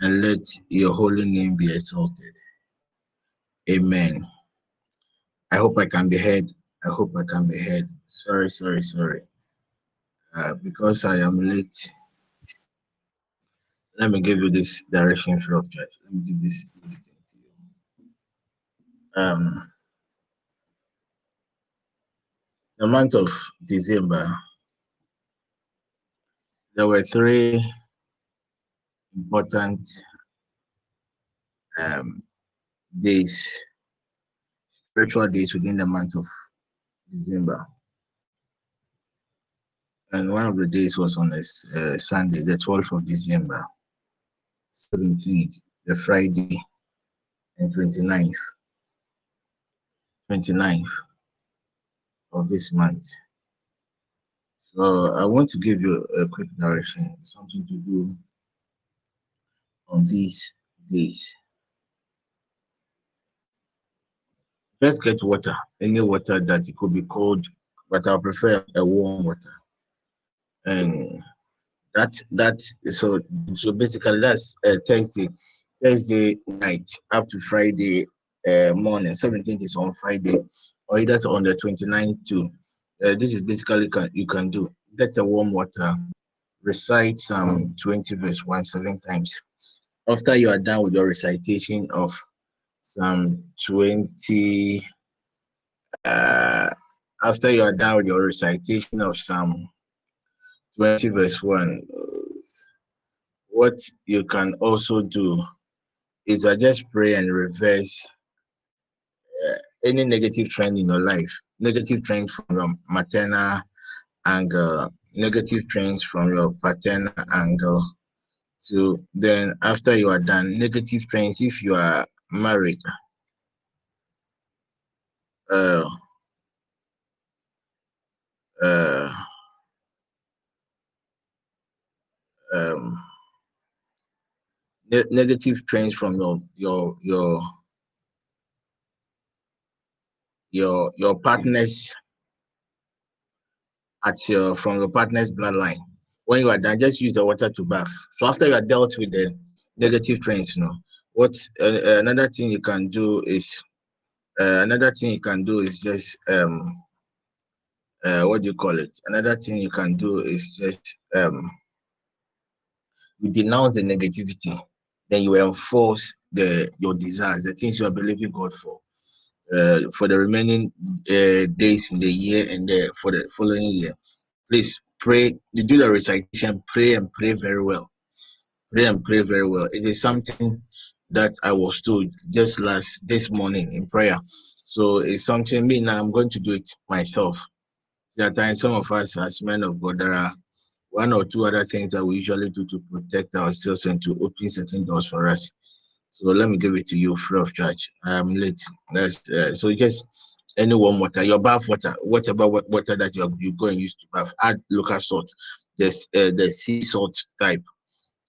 and let your holy name be exalted. Amen. I hope I can be heard. I hope I can be heard. Sorry, sorry, sorry. Uh, because I am late, let me give you this direction free of charge. Let me give this, this thing to you. Um, the month of December, there were three important um, days, spiritual days within the month of December. And one of the days was on a uh, Sunday, the 12th of December, 17th, the Friday, and 29th. 29th of this month. So I want to give you a quick direction, something to do on these days. Let's get water, any water that it could be cold, but I prefer a warm water. And that that so so basically that's uh, Thursday, Thursday night up to Friday uh, morning. 17th is on Friday, or either on the 29th too. Uh, this is basically can, you can do get a warm water, recite Psalm 20 verse 1 seven times. After you are done with your recitation of Psalm 20, uh, after you are done with your recitation of Psalm 20 verse 1, what you can also do is I just pray and reverse uh, any negative trend in your life, negative trends from your maternal angle, negative trends from your paternal angle. So then after you are done, negative trends, if you are married, uh, uh, um, ne negative trends from your your your your your partners at your from your partner's bloodline. When you are done, just use the water to bath. So after you are dealt with the negative trends, you know, what uh, another thing you can do is uh, another thing you can do is just um uh, what do you call it? Another thing you can do is just um you denounce the negativity, then you enforce the your desires, the things you are believing God for uh, for the remaining uh, days in the year and the, for the following year. Please pray. You do the recitation, pray and pray very well. Pray and pray very well. It is something that I was told just last this morning in prayer. So it's something me now I'm going to do it myself. There times some of us as men of God there are one or two other things that we usually do to protect ourselves and to open certain doors for us. So let me give it to you free of charge. I'm late. That's uh, so just any warm water, your bath water, whatever water that you you go and use to bath, add local salt, this uh, the sea salt type,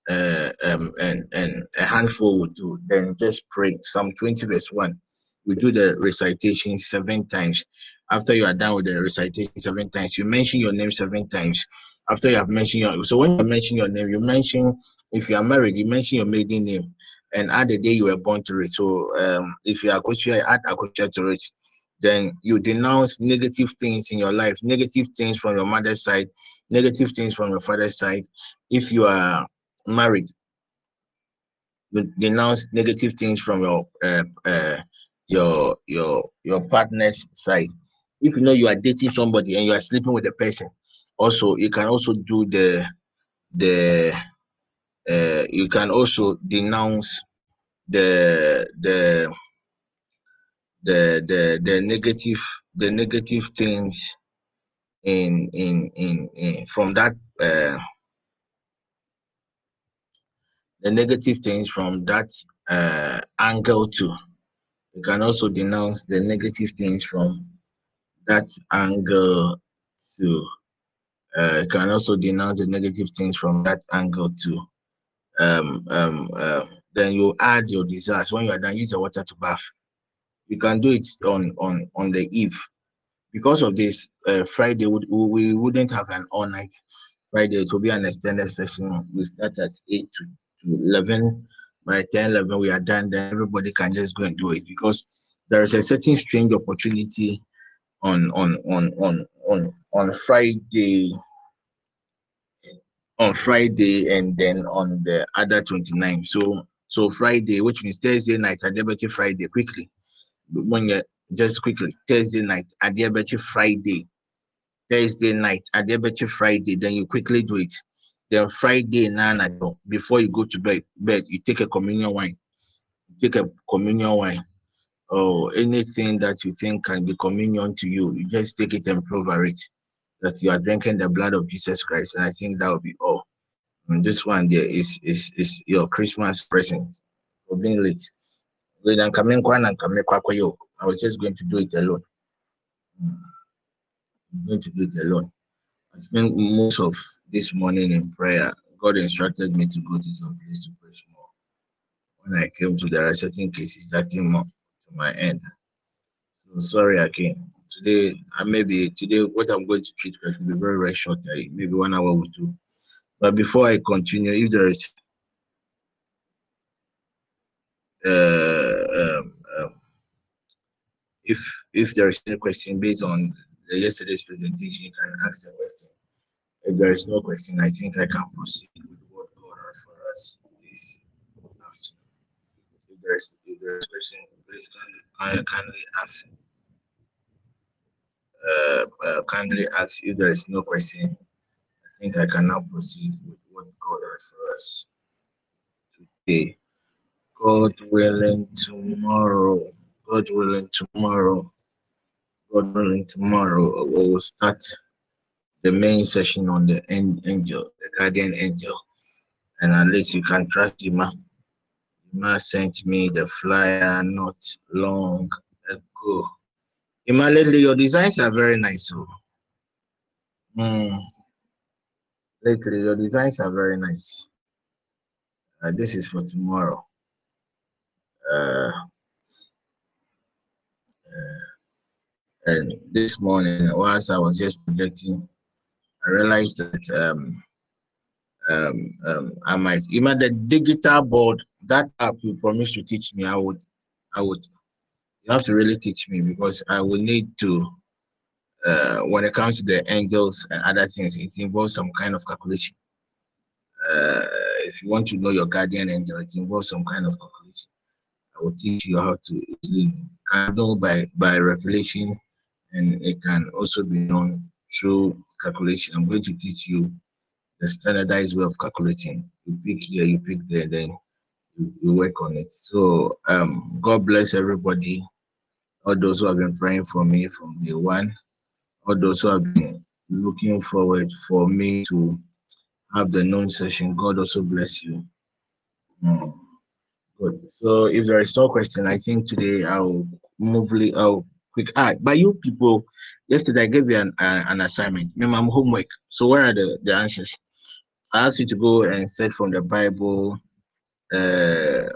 uh, um, and and a handful would do. Then just pray Psalm 20 verse 1. We do the recitation seven times. After you are done with the recitation seven times, you mention your name seven times. After you have mentioned your so when you mention your name, you mention if you are married, you mention your maiden name and add the day you were born to it. So um, if you are Akosua, add Akosua to it. Then you denounce negative things in your life, negative things from your mother's side, negative things from your father's side. If you are married, you denounce negative things from your uh, uh, your your your partner's side. If you know you are dating somebody and you are sleeping with the person, also you can also do the the uh, you can also denounce the the the the the negative the negative things in in in, in from that uh, the negative things from that uh, angle too. You can also denounce the negative things from that angle too. Uh, you can also denounce the negative things from that angle too um, um, uh, then you add your desires. When you are done, use the water to bath. You can do it on on on the eve. Because of this, uh, Friday would we wouldn't have an all night Friday. It will be an extended session. We start at eight to, to eleven by 10, 11, we are done, then everybody can just go and do it because there is a certain strange opportunity on on on on on on Friday on Friday and then on the other 29. So so Friday, which means Thursday night, I debate Friday quickly. When you just quickly, Thursday night, I debate Friday. Thursday night, I debate Friday, then you quickly do it. Then Friday, nine before you go to bed, bed, you take a communion wine. Take a communion wine or anything that you think can be communion to you, you just take it and prove it that you are drinking the blood of Jesus Christ. And I think that will be all. And this one there is is is your Christmas present for being late. I was just going to do it alone. I'm going to do it alone. I spent most of this morning in prayer. God instructed me to go to some place to pray more. When I came to there are certain cases that came up to my end. So sorry, I today. I maybe today what I'm going to treat will be very very short. maybe one hour or two. But before I continue, if there is uh, if if there is a question based on yesterday's presentation, you can ask the question. If there is no question, I think I can proceed with what God has for us this afternoon. If there is if there is question, please kindly, kindly ask. Uh, uh, kindly ask if there is no question. I think I can now proceed with what God has for us today. God willing, tomorrow. God willing, tomorrow. God willing, tomorrow we will start the main session on the angel, the guardian angel. And at least you can trust him. Ima sent me the flyer not long ago. Ima, lately your designs are very nice. Oh. Mm. Lately your designs are very nice. Uh, this is for tomorrow. Uh, and this morning, whilst I was just projecting, I realized that um, um, um, I might even the digital board that app you promised to teach me. I would, I would. You have to really teach me because I will need to. Uh, when it comes to the angels and other things, it involves some kind of calculation. Uh, if you want to know your guardian angel, it involves some kind of calculation. I will teach you how to easily know by by revelation, and it can also be known through calculation. I'm going to teach you the standardized way of calculating. You pick here, you pick there, then you, you work on it. So um, God bless everybody, all those who have been praying for me from day one, all those who have been looking forward for me to have the known session. God also bless you. Mm. Good. So if there is no question, I think today I'll move. I'll quick. Ah, but you people, yesterday I gave you an, uh, an assignment, minimum homework. So where are the, the answers? I asked you to go and search from the Bible uh,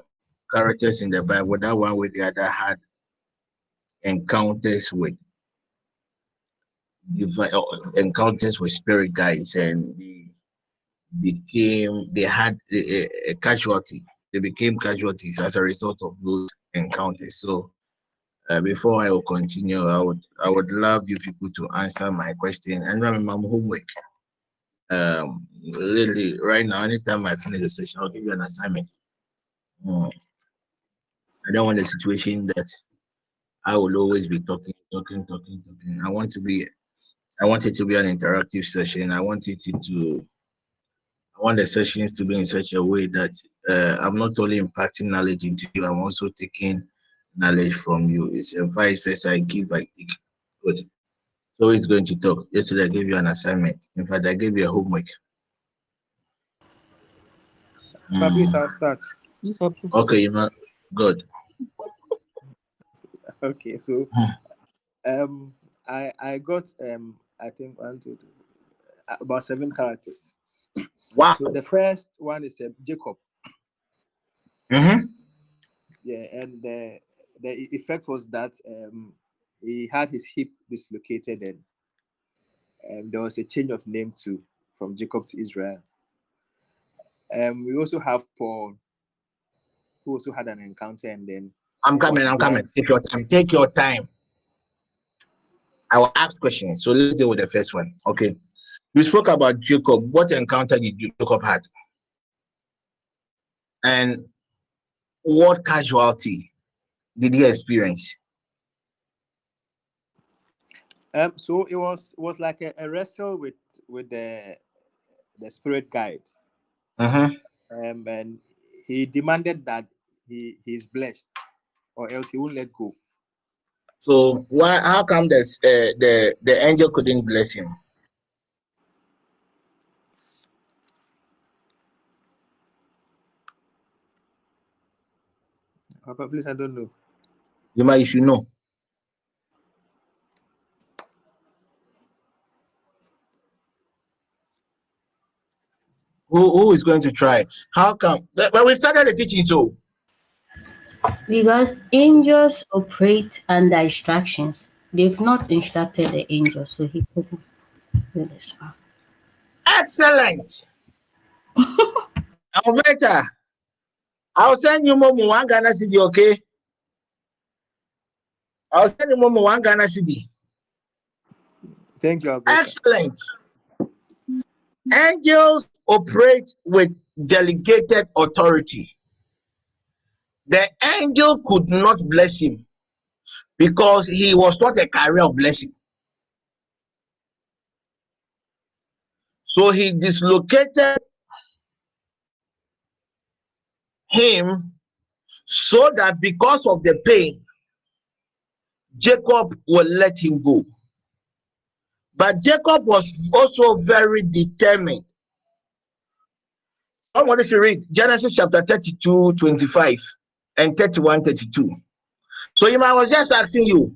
characters in the Bible, that one with the other had encounters with encounters with spirit guides and they became they had a, a, casualty they became casualties as a result of those encounters so uh, before i will continue i would i would love you people to answer my question and remember my homework um, literally right now, anytime I finish the session, I'll give you an assignment. Mm. I don't want a situation that I will always be talking, talking, talking, talking. I want to be, I want it to be an interactive session. I want it to, I want the sessions to be in such a way that uh, I'm not only impacting knowledge into you, I'm also taking knowledge from you. It's a vice versa. I give, I take. Good. So he's going to talk. Yesterday I gave you an assignment. In fact, I gave you a homework. Mm. Okay, you know, good. Okay, so hmm. um, I I got um I think one two, two about seven characters. Wow. So the first one is uh, Jacob. Mm-hmm. Yeah, and the the effect was that um he had his hip dislocated and um, there was a change of name too from Jacob to Israel. Um, we also have Paul. who also had an encounter and then I'm coming, I'm coming. Take your time. Take your time. I will ask questions. So let's deal with the first one. Okay. We spoke about Jacob. What encounter did Jacob had? And what casualty did you experience? Um, so it was was like a, a wrestle with with the the spirit guide. Uh-huh. Um, and he demanded that he he's blessed, or else he won't let go. So why? How come this uh, the the angel couldn't bless him? Papa, please, I don't know. You might you should know. Who, who is going to try? How come? But we've started the teaching, so Because angels operate under instructions. They've not instructed the angel, so he couldn't do this one. excellent. Alberta, I'll send you Momo one Ghana cedi, okay? I'll send you Momo one Ghana cedi. Thank you, Alberta. Excellent. Angels operate with delegated authority. The angel could not bless him because he was not a carrier of blessing. So he dislocated him so that because of the pain, Jacob will let him go. But Jacob was also very determined. Somebody to read Genesis chapter 32, 25 and 31, 32. So might was just asking you,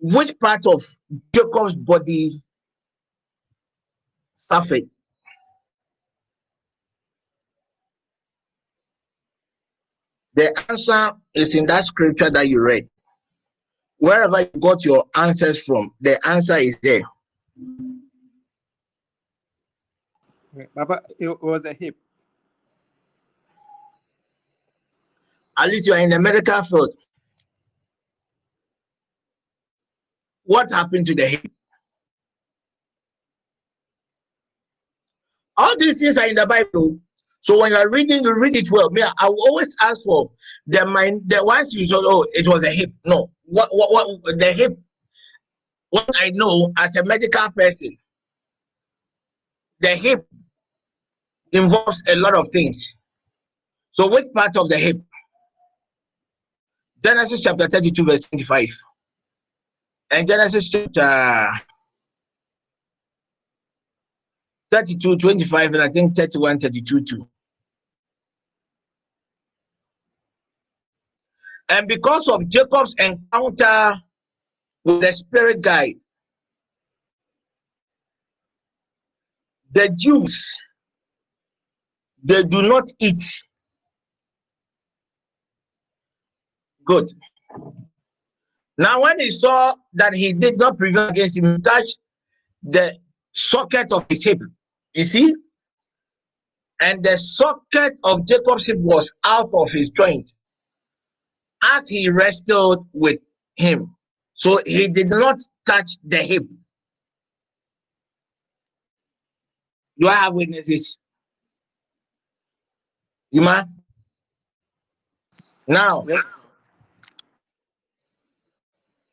which part of Jacob's body suffered? The answer is in that scripture that you read. Wherever you got your answers from, the answer is there. Papa, it was a hip. At least you are in the medical field. What happened to the hip? All these things are in the Bible. So when you are reading, you read it well. Me, I will always ask for the mind, the ones you thought, oh, it was a hip. No, what, what, what, the hip. What I know as a medical person, the hip involves a lot of things. So, which part of the hip? Genesis chapter 32, verse 25. And Genesis chapter 32, 25, and I think 31, 32 too. And because of Jacob's encounter with the spirit guide, the Jews they do not eat. Good. Now, when he saw that he did not prevail against him, he touched the socket of his hip. You see? And the socket of Jacob's hip was out of his joint as he wrestled with him. So he did not touch the hip. Do I have witnesses? You mind? Now,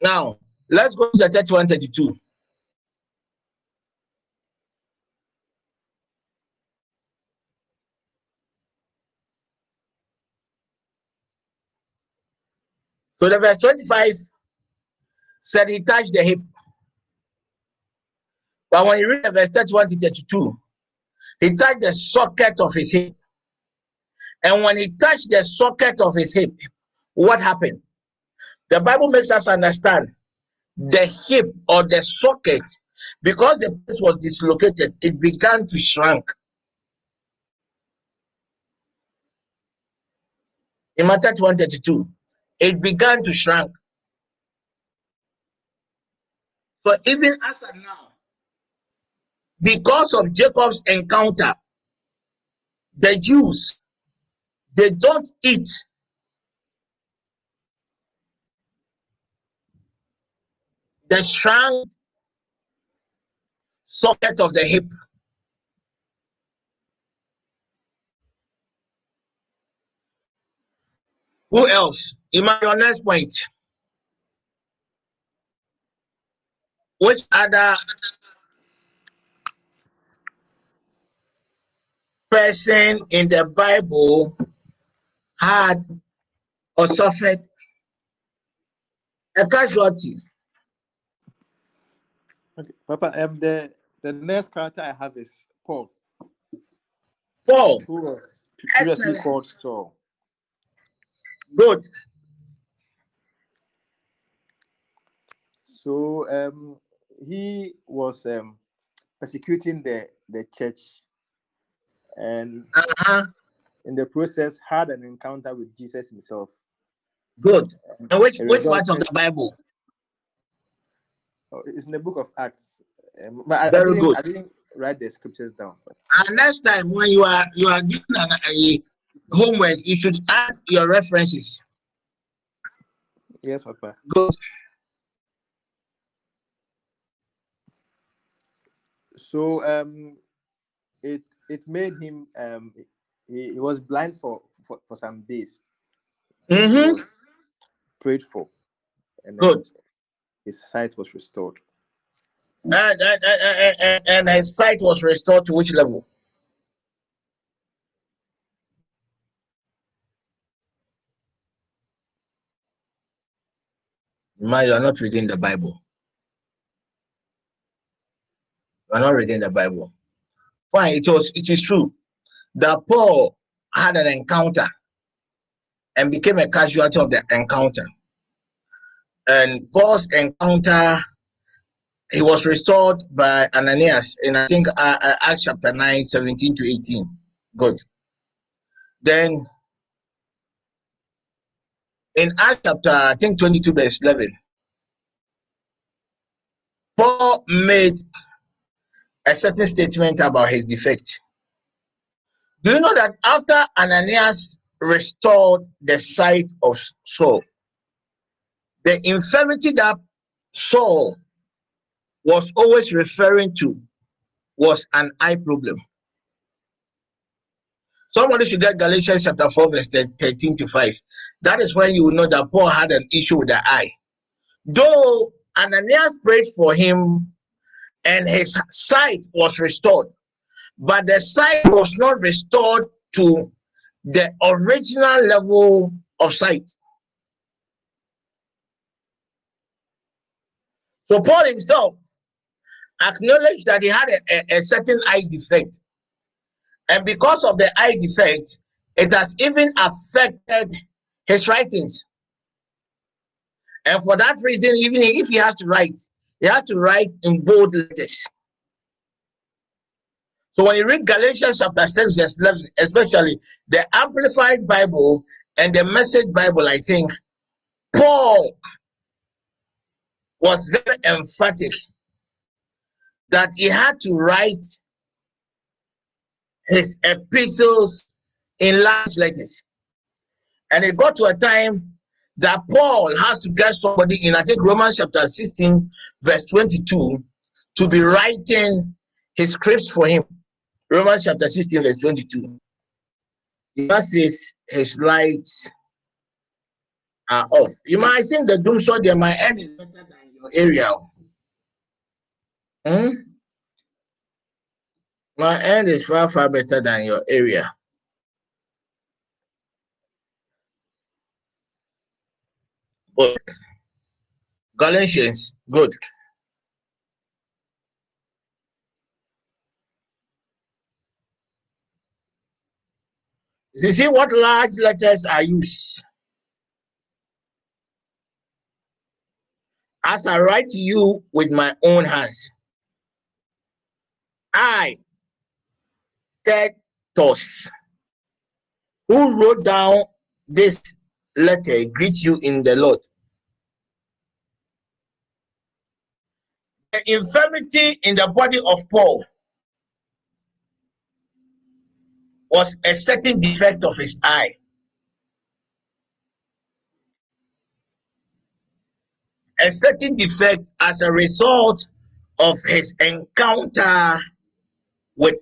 now let's go to the 31 32. So the verse 25 said he touched the hip. But when you read the verse 31 to 32, he touched the socket of his hip. And when he touched the socket of his hip, what happened? The Bible makes us understand the hip or the socket, because the place was dislocated, it began to shrink. In Matthew 132, it began to shrink. So even as of now, because of Jacob's encounter, the Jews, they don't eat the shrunk socket of the hip. Who else? In my your next point. Which other person in the Bible had or suffered a casualty? Okay, Papa, um, the the next character I have is Paul, Paul. who was previously Excellent. called Saul. Good. So um, he was um, persecuting the the church, and Uh-huh. in the process had an encounter with Jesus himself. Good. And which which part of the Bible? Oh, It's in the book of Acts. Um, I, I Very didn't, good. I didn't write the scriptures down. But And next time when you are you are doing an, a homework, you should add your references. yes, Papa. Good. So um, it it made him um, he, he was blind for, for for some days. Mhm. was prayed for, and Good. his sight was restored. And, and, and, and his sight was restored to which level? Man, you are not reading the Bible. You are not reading the Bible. Fine, it was it is true that Paul had an encounter and became a casualty of the encounter. And Paul's encounter he was restored by Ananias in I think uh, uh, Acts chapter 9, 17 to 18. Good. Then in Acts chapter, I think 22, verse 11, Paul made a certain statement about his defect. Do you know that after Ananias restored the sight of Saul, the infirmity that Saul was always referring to was an eye problem. Somebody should get Galatians chapter 4, verse 13 to 5. That is when you will know that Paul had an issue with the eye. Though Ananias prayed for him and his sight was restored, but the sight was not restored to the original level of sight. So Paul himself acknowledged that he had a, a, a certain eye defect. And because of the eye defect, it has even affected his writings. And for that reason, even if he has to write, he has to write in bold letters. So when you read Galatians chapter 6, verse 11, especially the Amplified Bible and the Message Bible, I think Paul was very emphatic that he had to write his epistles in large letters. And it got to a time that Paul has to get somebody in, I think Romans chapter 16, verse 22, to be writing his scripts for him. Romans chapter 16, verse 22. That says his lights are off. You might think the doom shot there, my end is better than your area. Hmm? My end is far, far better than your area. Galatians, good. You see what large letters are used? As I write to you with my own hands. I, Tertius, who wrote down this letter, greet you in the Lord. The infirmity in the body of Paul was a certain defect of his eye. A certain defect as a result of his encounter with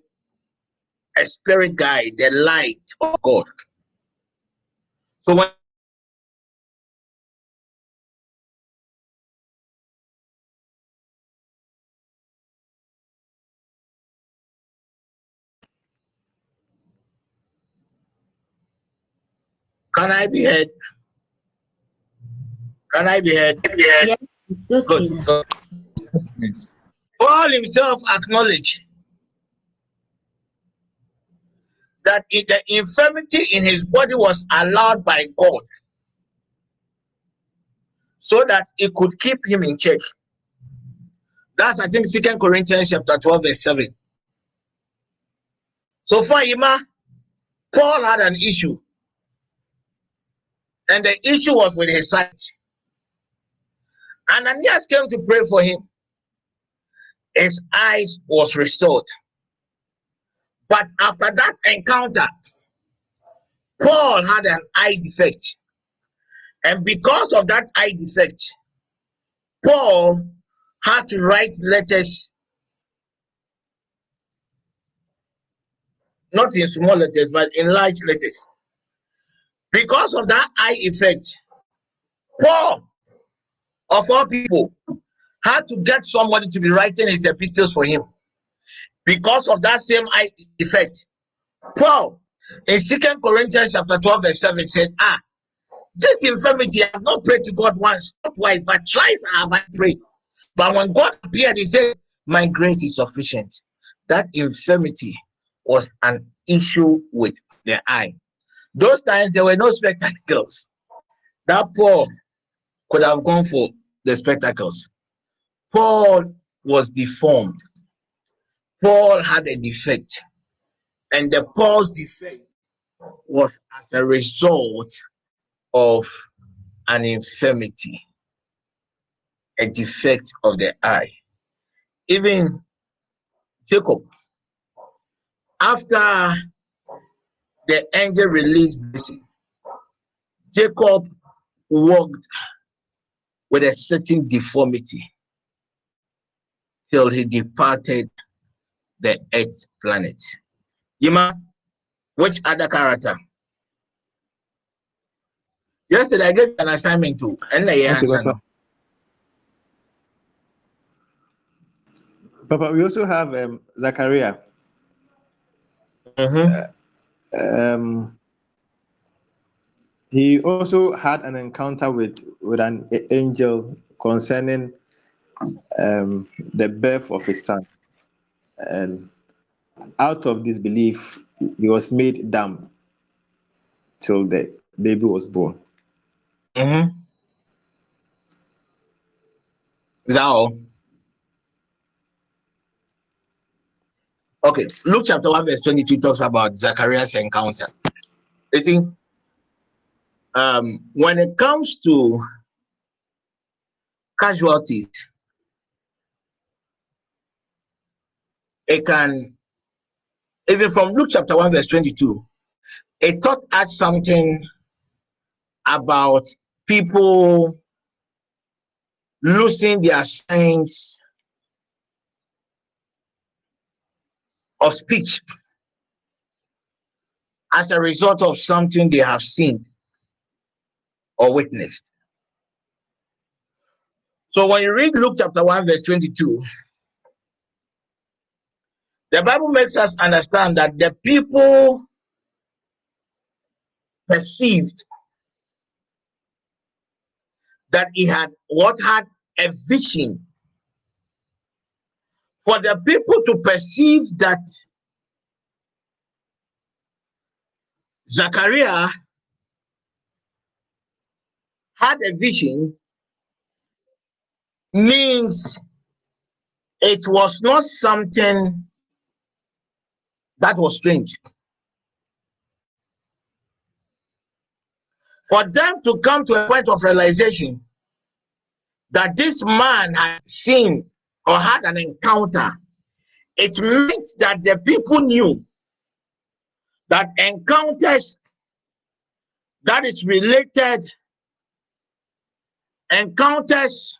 a spirit guide, the light of God. So when Can I be heard? Can I be heard? Yes. Good. good. Paul himself acknowledged that the infirmity in his body was allowed by God so that it could keep him in check. That's I think Second Corinthians chapter 12, verse 7. So for Ima, Paul had an issue. And the issue was with his sight. And Ananias came to pray for him. His eyes was restored. But after that encounter, Paul had an eye defect. And because of that eye defect, Paul had to write letters, not in small letters, but in large letters. Because of that eye effect, Paul, of all people, had to get somebody to be writing his epistles for him. Because of that same eye effect, Paul in Second Corinthians chapter 12, verse 7 said, Ah, this infirmity I have not prayed to God once, not twice, but twice I have I prayed. But when God appeared, he said, My grace is sufficient. That infirmity was an issue with the eye. Those times there were no spectacles. That Paul could have gone for the spectacles. Paul was deformed. Paul had a defect. And the Paul's defect was as a result of an infirmity, a defect of the eye. Even Jacob, after the angel released blessing, Jacob walked with a certain deformity till he departed the earth planet. Yima, which other character? Yesterday I gave an assignment to and the Okay, answer. Papa. Papa, we also have um, Zachariah. Mhm. Um, he also had an encounter with, with an angel concerning um, the birth of his son. And out of this belief, he was made dumb till the baby was born. Mhm. Is that all? Okay, Luke chapter 1, verse 22 talks about Zacharias' encounter. You see, um, when it comes to casualties, it can, even from Luke chapter 1, verse 22, it taught us something about people losing their sense of speech as a result of something they have seen or witnessed. So when you read Luke chapter 1, verse 22, the Bible makes us understand that the people perceived that he had what had a vision for the people to perceive that Zachariah had a vision means it was not something that was strange. For them to come to a point of realization that this man had seen or had an encounter, it meant that the people knew that encounters that is related encounters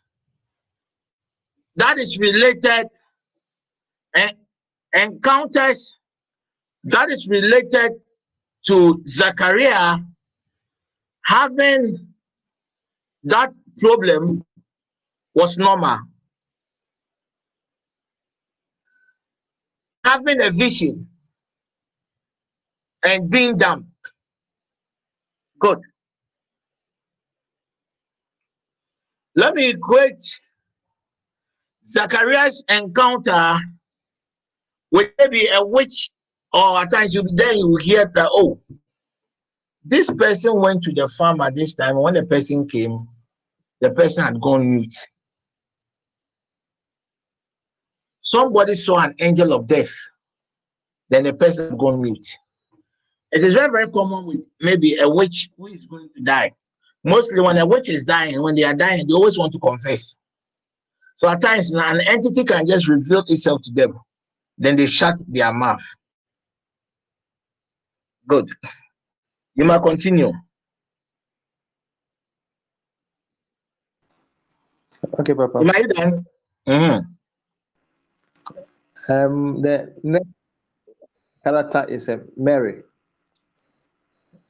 that is related and encounters that is related to Zachariah having that problem was normal. Having a vision and being dumb. Good. Let me equate Zachariah's encounter with maybe a witch, or at times you then you hear that oh, this person went to the farm at this time. When the person came, the person had gone mute. Somebody saw an angel of death, then the person had gone mute. It is very, very common with maybe a witch who is going to die. Mostly when a witch is dying, when they are dying, they always want to confess. So at times an entity can just reveal itself to them. Then they shut their mouth. Good. You might continue. Okay, Papa. Am I done? Mm-hmm. Um, the next character is uh, Mary,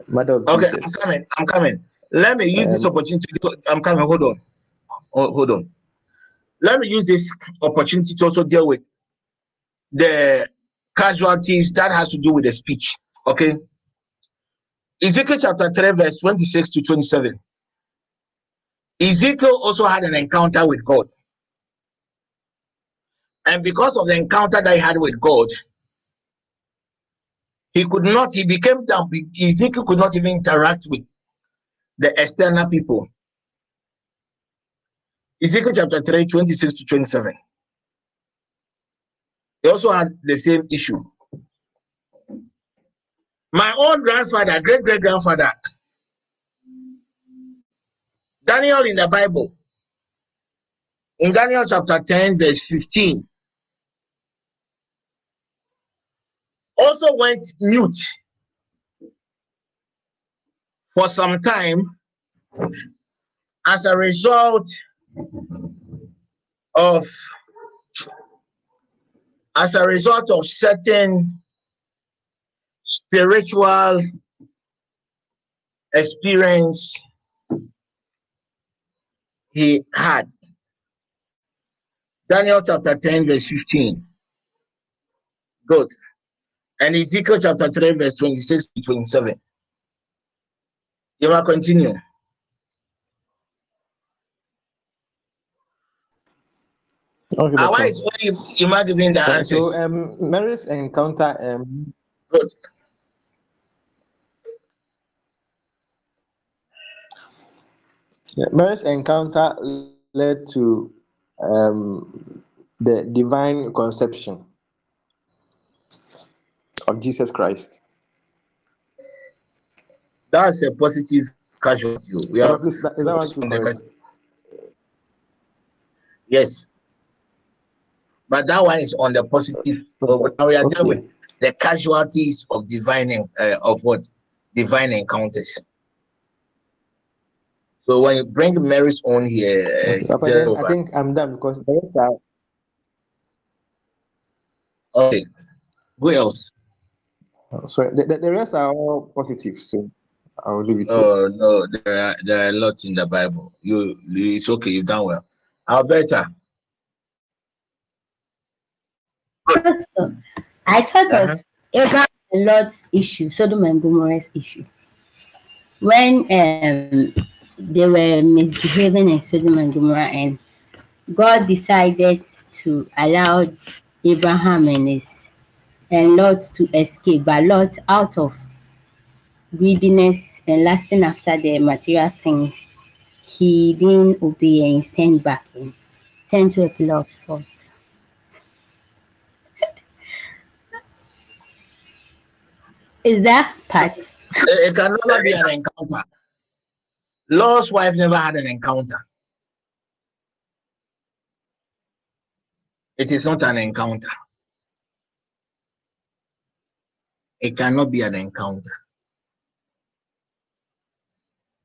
mother of Okay, Jesus. I'm coming. I'm coming. Let me use this Um, opportunity. I'm coming. Hold on. Hold, hold on. Let me use this opportunity to also deal with the casualties that has to do with the speech. Okay. Ezekiel chapter 3, verse 26 to 27. Ezekiel also had an encounter with God. And because of the encounter that he had with God, he could not, he became down. Ezekiel could not even interact with the external people. Ezekiel chapter 3, 26 to 27. He also had the same issue. My own grandfather, great great grandfather, Daniel in the Bible, in Daniel chapter 10, verse 15, also went mute for some time as a result of as a result of certain spiritual experience he had. Daniel chapter 10, verse 15. Good. And Ezekiel chapter 3, verse 26 to 27. You will continue. Okay, And why Papa. is only Ima giving the Uh, answers? So, um, Mary's encounter, um, Good. Mary's encounter led to um, the divine conception of Jesus Christ. That's a positive casualty. We are please, is that, is that one too on the correct? cas- Yes. But that one is on the positive. But now we are dealing with the casualties of divine uh, of what divine encounters. So when you bring Mary's on here, uh, Okay, it's Papa, still then I think I'm done because the rest are okay. Who else? sorry. The, the, the rest are all positive. So I'll leave it here. Oh no, there are there are a lot in the Bible. You, you it's okay. You've done well. Alberta. Pastor, I thought Uh-huh. of Abraham and Lot's issue, Sodom and Gomorrah's issue. When um, they were misbehaving in Sodom and Gomorrah, and God decided to allow Abraham and his and Lot to escape, but Lot, out of greediness and lasting after the material things, he didn't obey and turned back and turned to a pillar of salt. Is that part? It, it can never be an encounter. Lot's wife never had an encounter. It is not an encounter. it cannot be an encounter.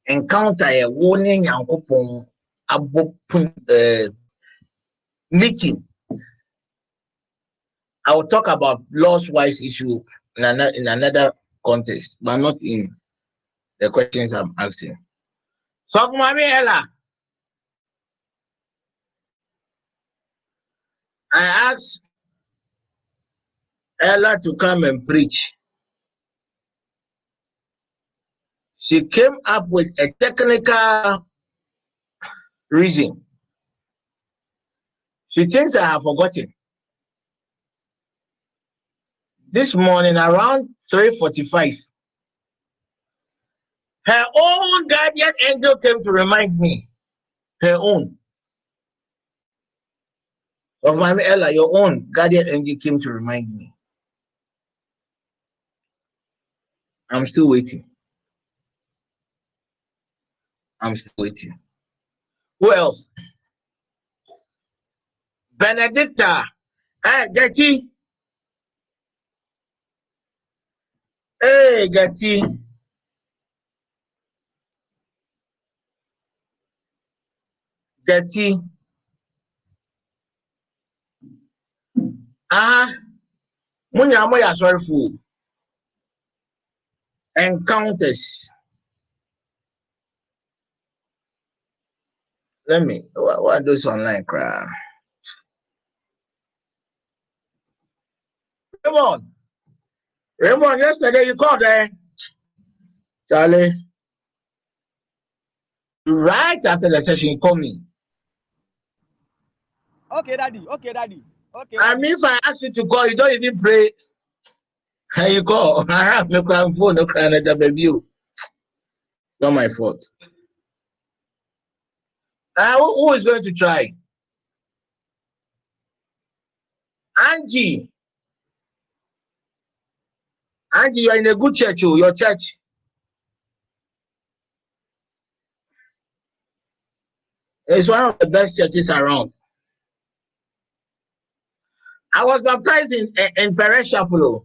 Encounter a warning yankopon abo uh, meeting. I will talk about lost wise issue in another, in another context, but not in the questions I'm asking. So, Mami Ella, I asked Ella to come and preach. She came up with a technical reason. She thinks I have forgotten. This morning around 3:45, her own guardian angel came to remind me. Her own. Of my Ella, your own guardian angel came to remind me. I'm still waiting. I'm still waiting. Who else? Benedicta. Hey, Getty. Hey, Getty. Getty. Ah, munya mo ya sorry fool. Encounters. Let me what, what those online crowd. Come on. Raymond, yesterday you called there. Charlie. Right after the session, you call me. Okay, daddy. Okay, daddy. Okay. I mean, if I ask you to call, you don't even pray. And you call. I have no phone, no crying at the baby. Not my fault. Uh, who, who is going to try? Angie. Angie, you are in a good church, oh, your church. It's one of the best churches around. I was baptized in, in Perez Chapel. Oh.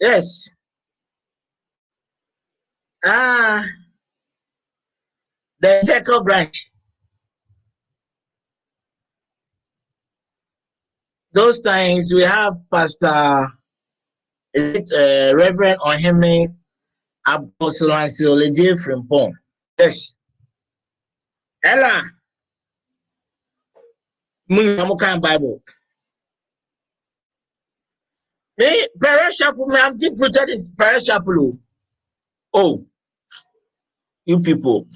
Yes. Ah, the second branch. Those times we have Pastor it uh, Reverend Ohime Apostle Ansiology Frimpong. Yes. Ella. Mun kan Bible. Me, Chapel, me, I'm deep rooted in Perez Chapel. Oh. oh, you people.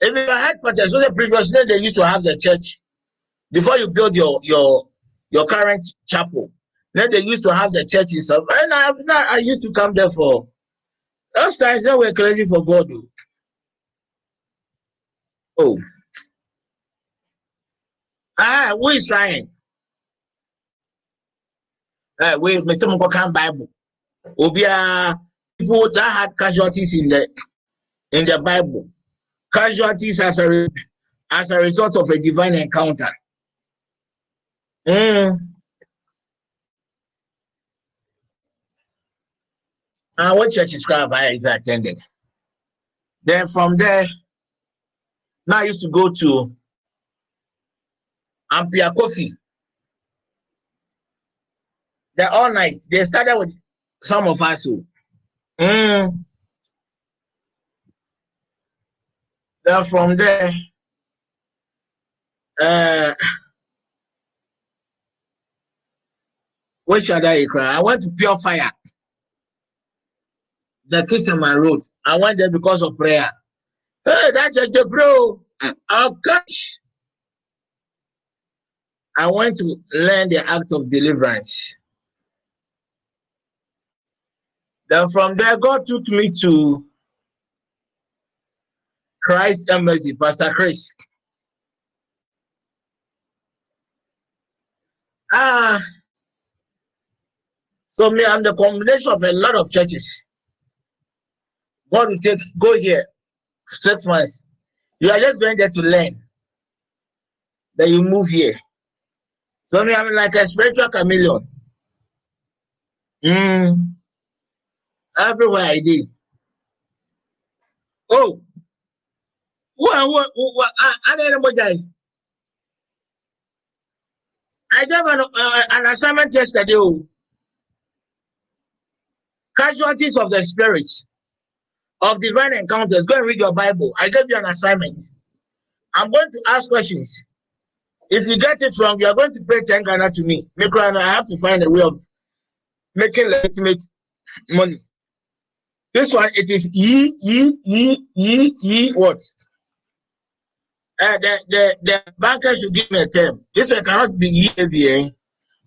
If you are headquarters, so the previous day they used to have the church before you build your your your current chapel. Then they used to have the church itself. And I, I used to come there for those times they were crazy for God. Oh. oh. Ah, who is lying? Uh, we Mr. Mokokan Bible. Obia people that had casualties in the in the Bible. Casualties as a as a result of a divine encounter. Mm. Uh, what church is is attended. Then from there, now I used to go to Ampia Coffee. The all night. They started with some of us who. Mm. Then from there, uh, which other cry? I went to Pure Fire. The kiss on my road. I went there because of prayer. Hey, that's a bro. Oh gosh. I went to learn the act of deliverance. Then from there, God took me to Christ Embassy, Pastor Chris. Ah, so me, I'm the combination of a lot of churches. God will take go here six months. You are just going there to learn. Then you move here. So me, I'm like a spiritual chameleon. Mm. Everywhere I did. Oh. What, what, what, I, I don't know I gave an, uh, an assignment yesterday. Oh. Casualties of the spirits of divine encounters. Go and read your Bible. I gave you an assignment. I'm going to ask questions. If you get it wrong, you are going to pay 10 Ghana to me. Make I have to find a way of making legitimate money. This one, it is ye, ye, ye, ye, ye, what? Uh, the, the, the banker should give me a term. This one cannot be ye AVA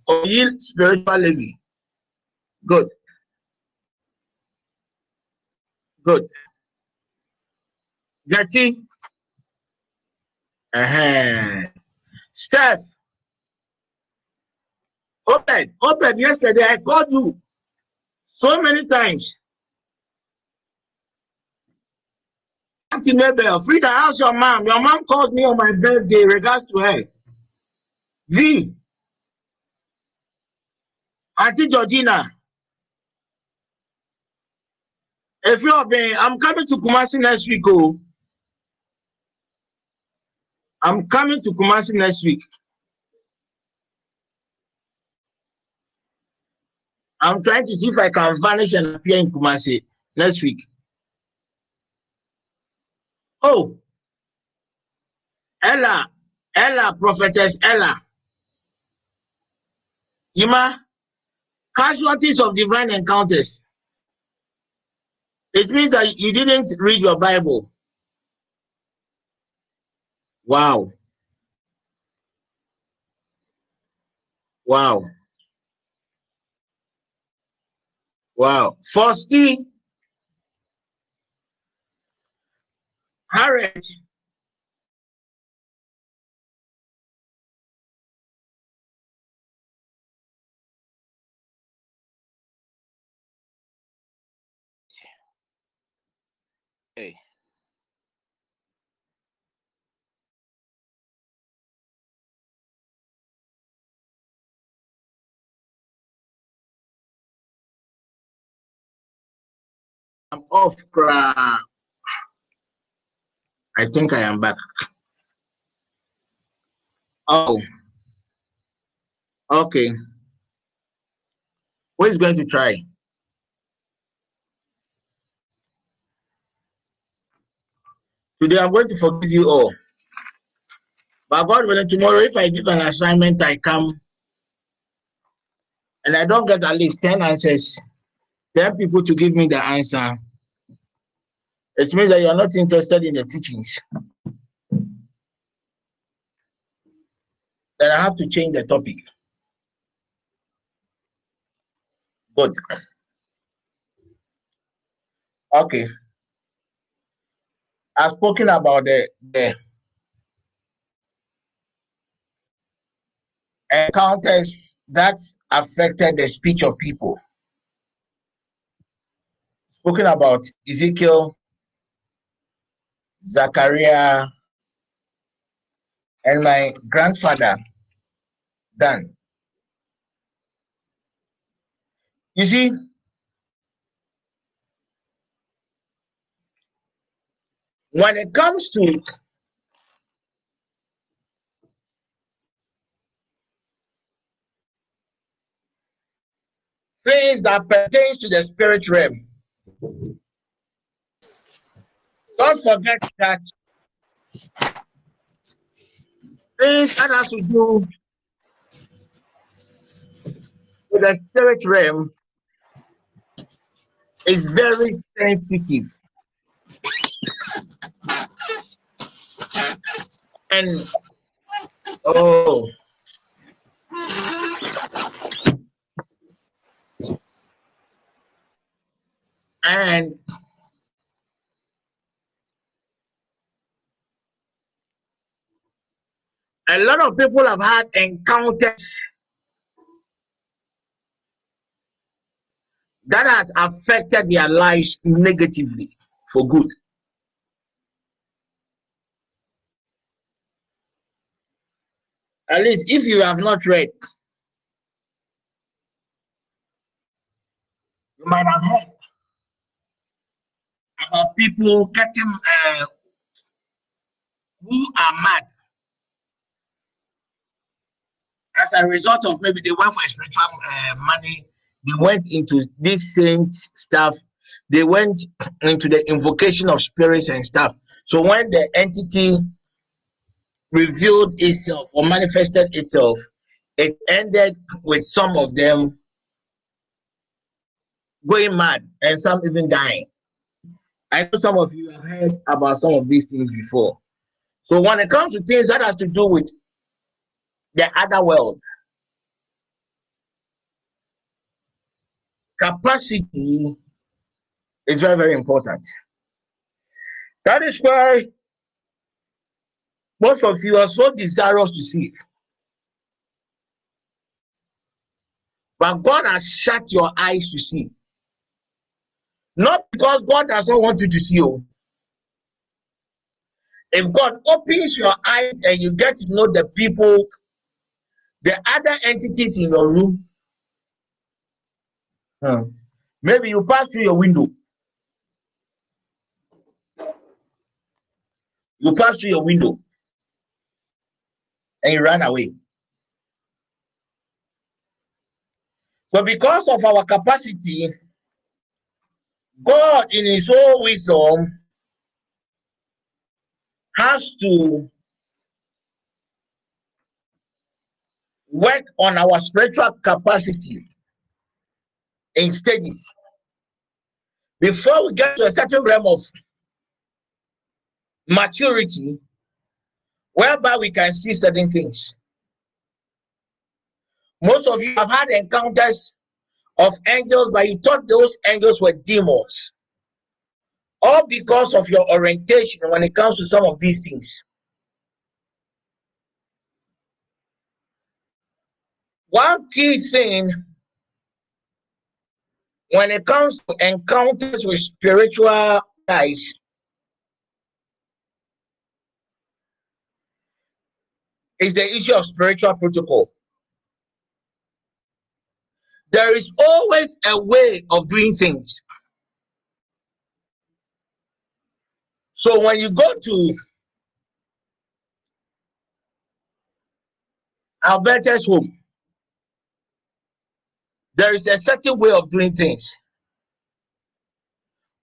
or ye spiritual levy. Good. Good. Jackie. Uh-huh. Steph. Open, open. Yesterday I called you so many times. Auntie Mabel, Frida, how's your mom? Your mom called me on my birthday, regards to her. V. Auntie Georgina. If you're being, I'm coming to Kumasi next week. Oh. I'm coming to Kumasi next week. I'm trying to see if I can vanish and appear in Kumasi next week. Oh, Ella, Ella, prophetess Ella. Yima, casualties of divine encounters. It means that you didn't read your Bible. Wow. Wow. Wow. Fausty Harris. I'm off, cry. I think I am back. Oh. Okay. Who is going to try? Today I'm going to forgive you all. But God willing, tomorrow, if I give an assignment, I come and I don't get at least 10 answers, 10 people to give me the answer, it means that you are not interested in the teachings. Then I have to change the topic. Good. Okay. I've spoken about the, the encounters that affected the speech of people. Spoken about Ezekiel, Zachariah, and my grandfather, Dan. You see, when it comes to things that pertains to the spirit realm, don't forget that things that has to do with the spirit realm is very sensitive. And oh, and a lot of people have had encounters that has affected their lives negatively for good. At least if you have not read, You might have heard people getting uh, who are mad as a result of maybe they went for spiritual uh, money, they went into this saint stuff, they went into the invocation of spirits and stuff. So when the entity revealed itself or manifested itself, it ended with some of them going mad and some even dying. I know some of you have heard about some of these things before. So when it comes to things that has to do with the other world, capacity is very, very important. That is why most of you are so desirous to see it. But God has shut your eyes to see. Not because God does not want you to see you. If God opens your eyes and you get to know the people, the other entities in your room, maybe you pass through your window. You pass through your window and you run away. So, because of our capacity, God, in His own wisdom, has to work on our spiritual capacity in stages before we get to a certain realm of maturity whereby we can see certain things. Most of you have had encounters of angels, but you thought those angels were demons. All because of your orientation when it comes to some of these things. One key thing when it comes to encounters with spiritual guys is the issue of spiritual protocol. There is always a way of doing things. So when you go to Alberta's home, there is a certain way of doing things.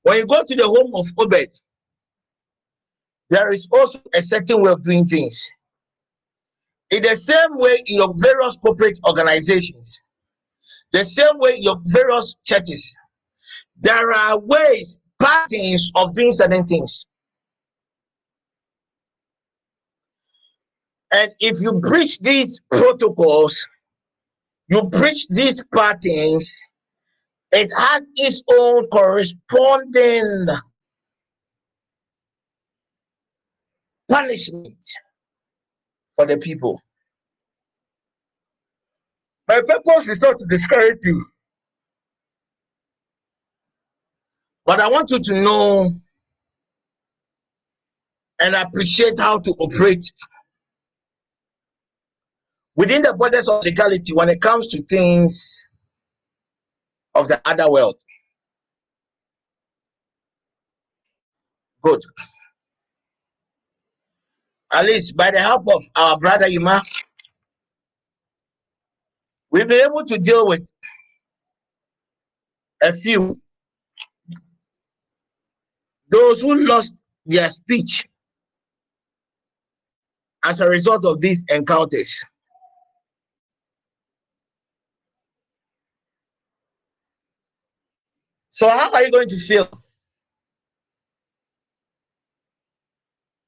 When you go to the home of Obed, there is also a certain way of doing things. In the same way, in your various corporate organizations, the same way your various churches, there are ways, patterns of doing certain things. And if you breach these protocols, you breach these patterns, it has its own corresponding punishment for the people. My purpose is not to discourage you, but I want you to know and appreciate how to operate within the borders of legality when it comes to things of the other world. Good. At least by the help of our brother Ima, we'll been able to deal with a few. Those who lost their speech as a result of these encounters. So, how are you going to feel?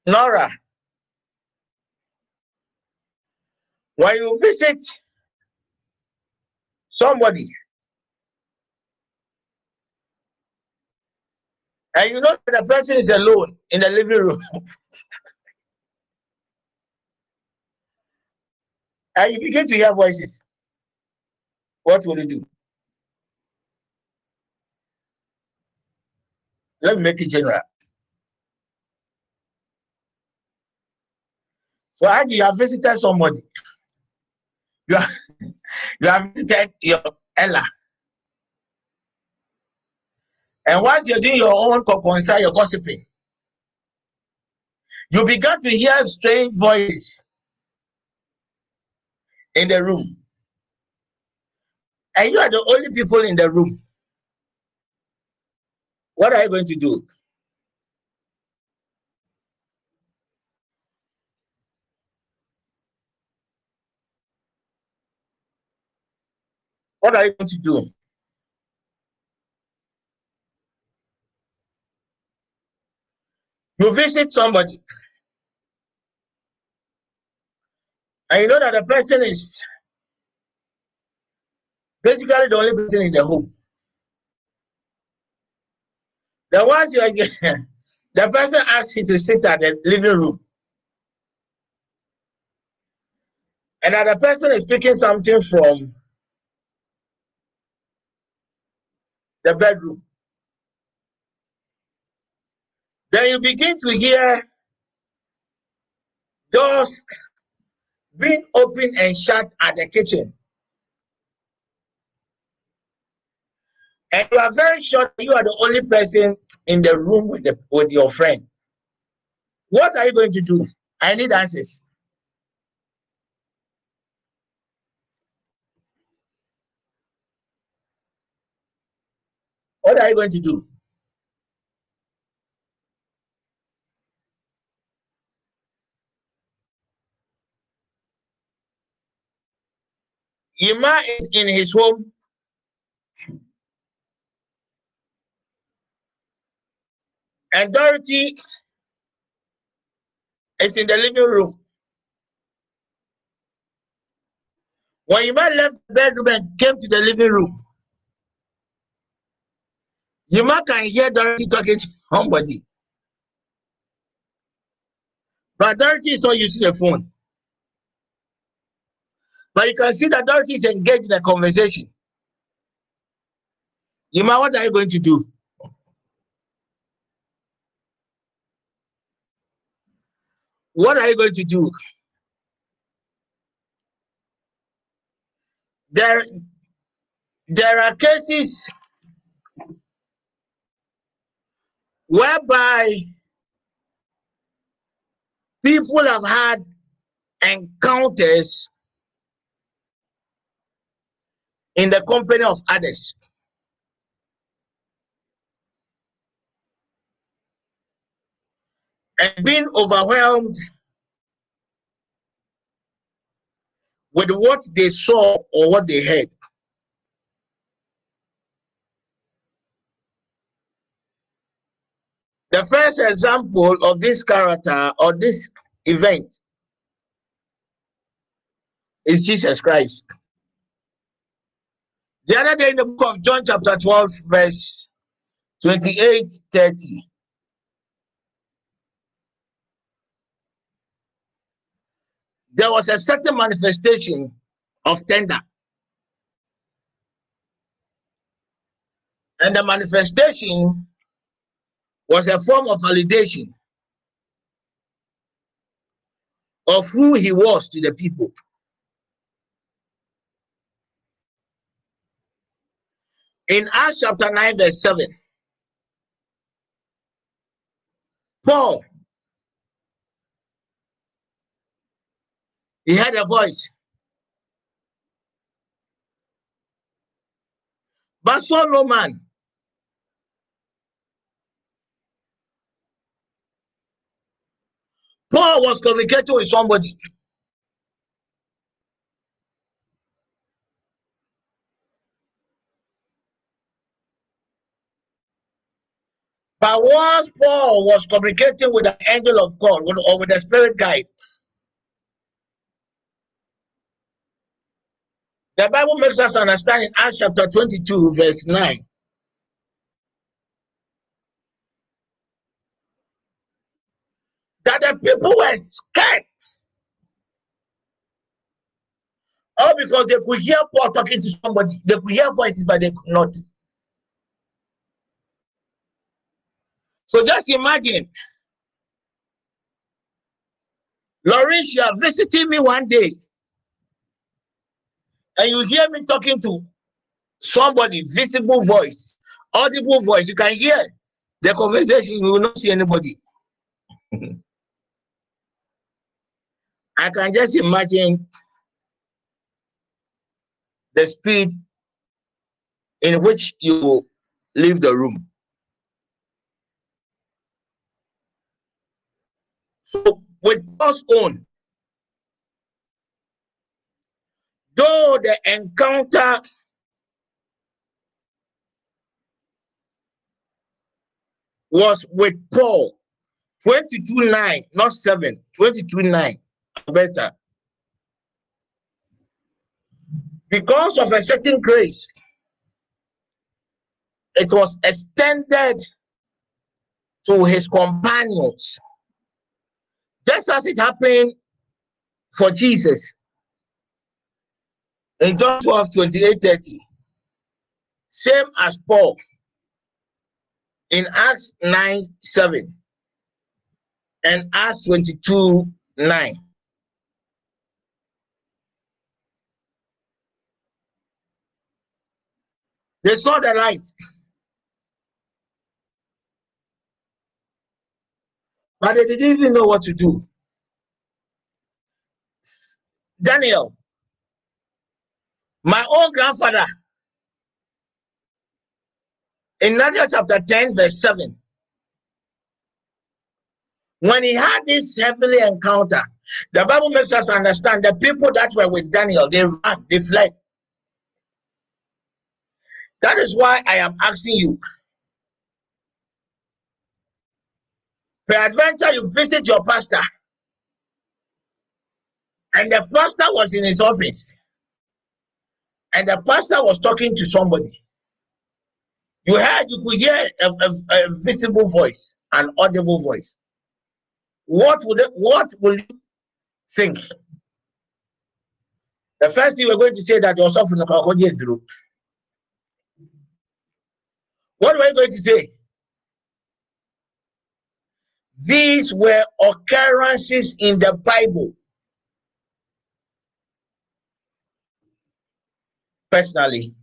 Nora, when you visit somebody and you know the person is alone in the living room and you begin to hear voices, what will you do? Let me make it general. So, as you have visited somebody, you you have visited your Ella, And once you're doing your own concern, you're gossiping. You began to hear strange voices in the room. And you are the only people in the room. What are you going to do? What are you going to do? You visit somebody, and you know that the person is basically the only person in the home. Then once you are the person asks you to sit at the living room, and that the person is speaking something from the bedroom. Then you begin to hear doors being opened and shut at the kitchen. And you are very sure you are the only person in the room with, the, with your friend. What are you going to do? I need answers. What are you going to do? Yima is in his home. And Dorothy is in the living room. When Yima left the bedroom and came to the living room, Yima can hear Dorothy talking to somebody. But Dorothy is not using the phone. But you can see that Dorothy is engaged in a conversation. Yima, what are you going to do? What are you going to do? There, there are cases whereby people have had encounters in the company of others. And being overwhelmed with what they saw or what they heard. The first example of this character or this event is Jesus Christ. The other day in the book of John, chapter 12, verse 28 30. There was a certain manifestation of tender. And the manifestation was a form of validation of who he was to the people. In Acts chapter 9, verse 7, Paul, he had a voice. But saw no man. Paul was communicating with somebody. But once Paul was communicating with the angel of God or with the spirit guide, the Bible makes us understand in Acts chapter 22, verse 9. The people were scared. All because they could hear Paul talking to somebody. They could hear voices, but they could not. So just imagine Laurentia visiting me one day, and you hear me talking to somebody, visible voice, audible voice. You can hear the conversation. You will not see anybody. I can just imagine the speed in which you leave the room. So with God's own, though the encounter was with Paul, 22 9, not 7, 22 9, better. Because of a certain grace, it was extended to his companions. Just as it happened for Jesus in John 12 28 30. Same as Paul in Acts 9 7 and Acts 22 9. They saw the light. But they didn't even know what to do. Daniel, my own grandfather, in Daniel chapter 10, verse 7, when he had this heavenly encounter, the Bible makes us understand the people that were with Daniel, they ran, they fled. That is why I am asking you. Peradventure, you visit your pastor, and the pastor was in his office, and the pastor was talking to somebody. You heard, you could hear a, a, a visible voice, an audible voice. What would what will you think? The first thing we're going to say that you're suffering. What are we going to say? These were occurrences in the Bible. Personally,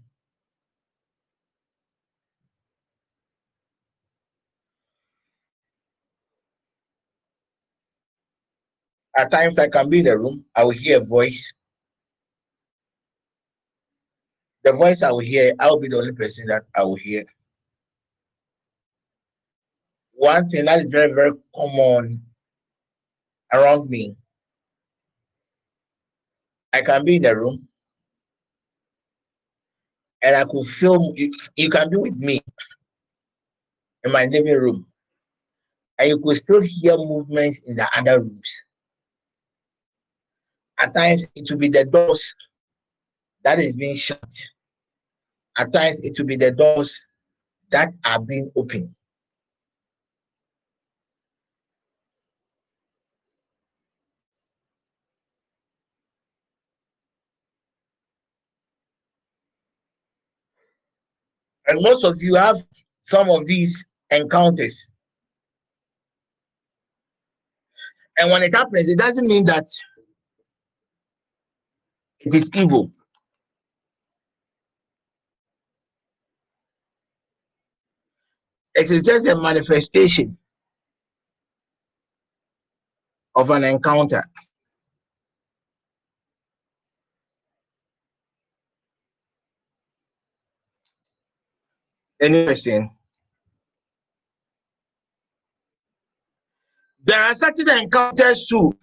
at times I can be in the room, I will hear a voice. The voice I will hear, I will be the only person that I will hear one thing that is very, very common around me. I can be in the room and I could feel you, you can be with me in my living room and you could still hear movements in the other rooms. At times it will be the doors that is being shut. At times it will be the doors that are being opened. And most of you have some of these encounters. And when it happens, it doesn't mean that it is evil. It is just a manifestation of an encounter. Interesting. There are certain encounters too.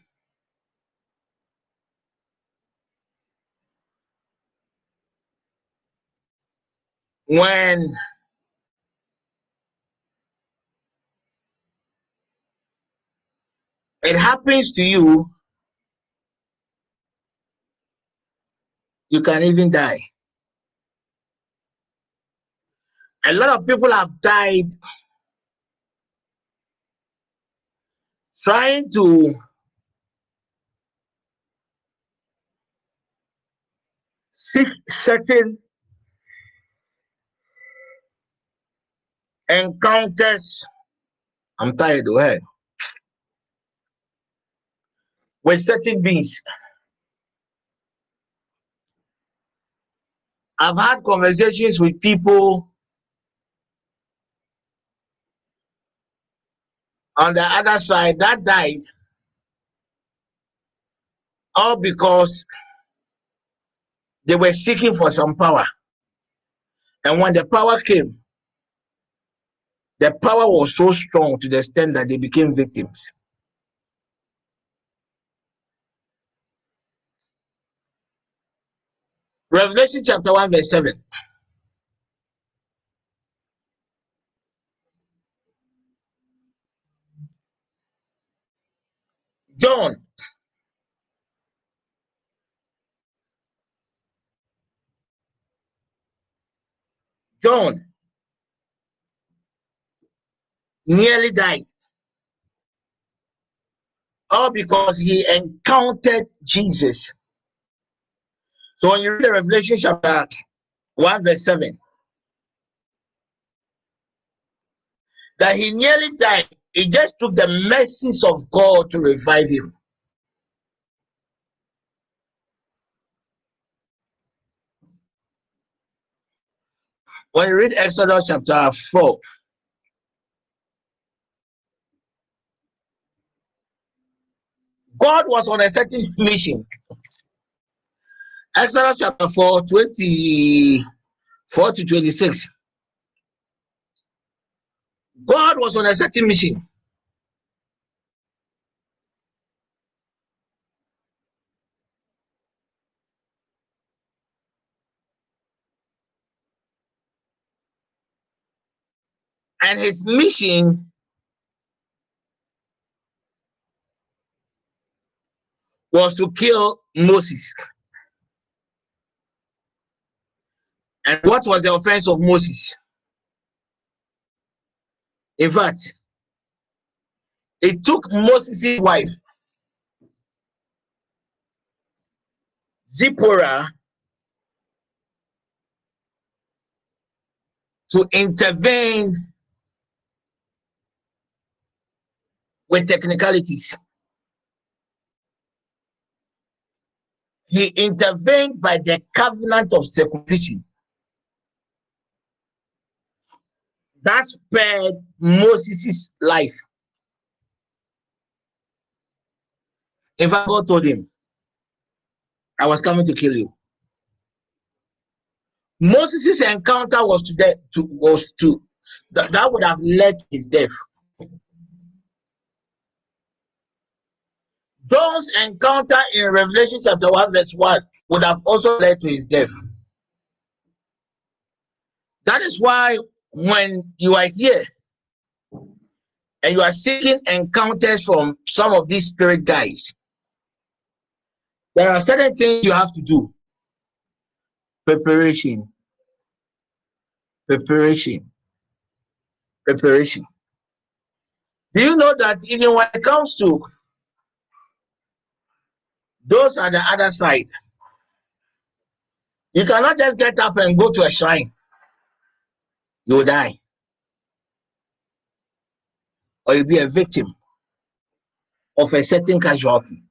When it happens to you, you can even die. A lot of people have died trying to seek certain encounters. I'm tired, go ahead. With certain beings. I've had conversations with people on the other side that died all because they were seeking for some power. And when the power came, the power was so strong to the extent that they became victims. Revelation chapter 1, verse 7. John John nearly died. All because he encountered Jesus. So when you read the Revelation chapter 1, verse 7, that he nearly died, it just took the mercies of God to revive him. When you read Exodus chapter 4, God was on a certain mission. Exodus chapter 4, 24 to 26. God was on a certain mission. And his mission was to kill Moses. And what was the offense of Moses? In fact, it took Moses' wife, Zipporah, to intervene with technicalities. He intervened by the covenant of circumcision. That spared Moses' life. Fact, God told him, I was coming to kill you. Moses' encounter was to, de- to was to that, that would have led to his death. John's encounter in Revelation chapter 1, verse 1 would have also led to his death. That is why when you are here and you are seeking encounters from some of these spirit guys, there are certain things you have to do. Preparation. Preparation. Preparation. Do you know that even when it comes to those are the other side. You cannot just get up and go to a shrine. You will die. Or you'll be a victim of a certain casualty.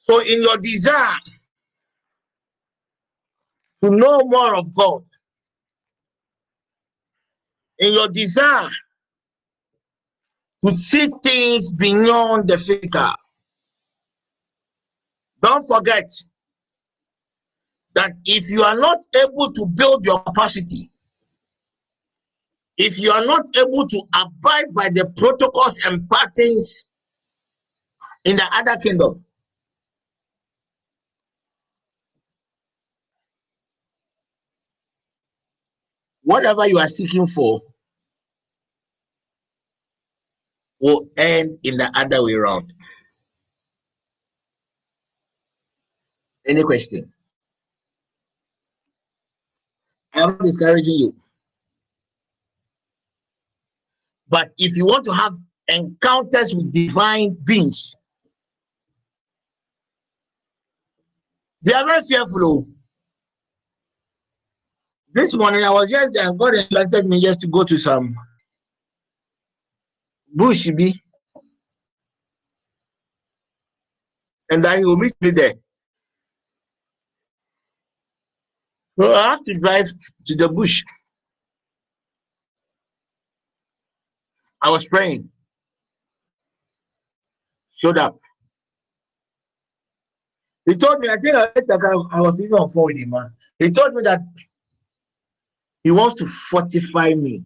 So, in your desire to know more of God, in your desire to see things beyond the physical. Don't forget that if you are not able to build your capacity, if you are not able to abide by the protocols and patterns in the other kingdom, whatever you are seeking for will end in the other way around. Any question? I'm not discouraging you. But if you want to have encounters with divine beings, they are very fearful. oh. This morning I was just there and God instructed me just to go to some bush be and he will meet me there. So I have to drive to the bush. I was praying. Showed up. He told me, I think I, I was even on phone with him, man. He told me that he wants to fortify me.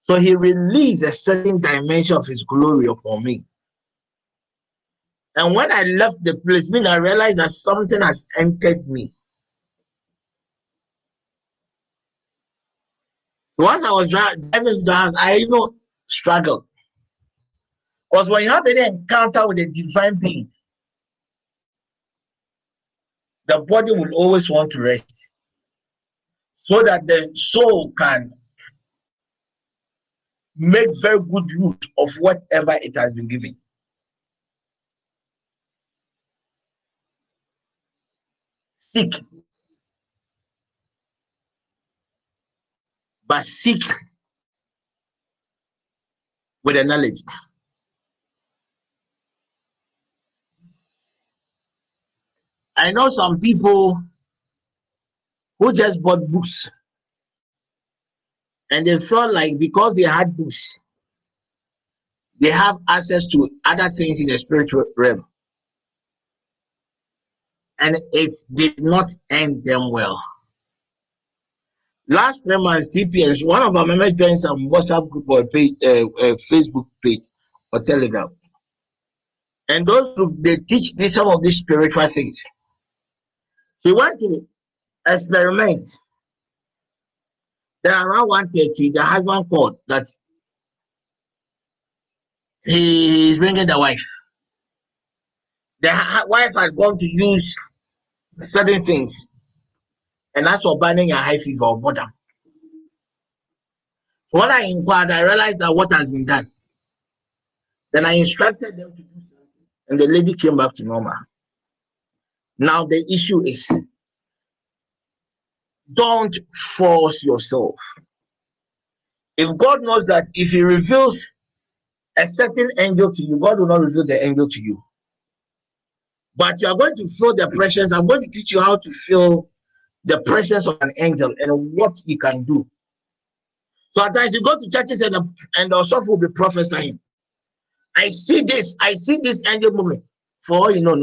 So he released a certain dimension of his glory upon me. And when I left the place, I realized that something has entered me. Once I was driving to the house, I even struggled. Because when you have any encounter with a divine being, the body will always want to rest so that the soul can make very good use of whatever it has been given. Seek. But seek with the knowledge. I know some people who just bought books and they felt like because they had books, they have access to other things in the spiritual realm. And it did not end them well. Last three months, TPS, one of our members joined some WhatsApp group or page, uh, uh, Facebook page or Telegram. And those group, they teach this, some of these spiritual things. He went to experiment. There around 130, the husband called that he is bringing the wife. The wife had gone to use certain things, and that's for banning a high fever or boredom. When I inquired, I realized that what has been done. Then I instructed them to do something, and the lady came back to normal. Now the issue is don't force yourself. If God knows that if He reveals a certain angel to you, God will not reveal the angel to you. But you are going to feel the pressures. I'm going to teach you how to feel the presence of an angel and what he can do. Sometimes you go to churches and, and the will be prophesying. I see this, I see this angel moving. For all you know,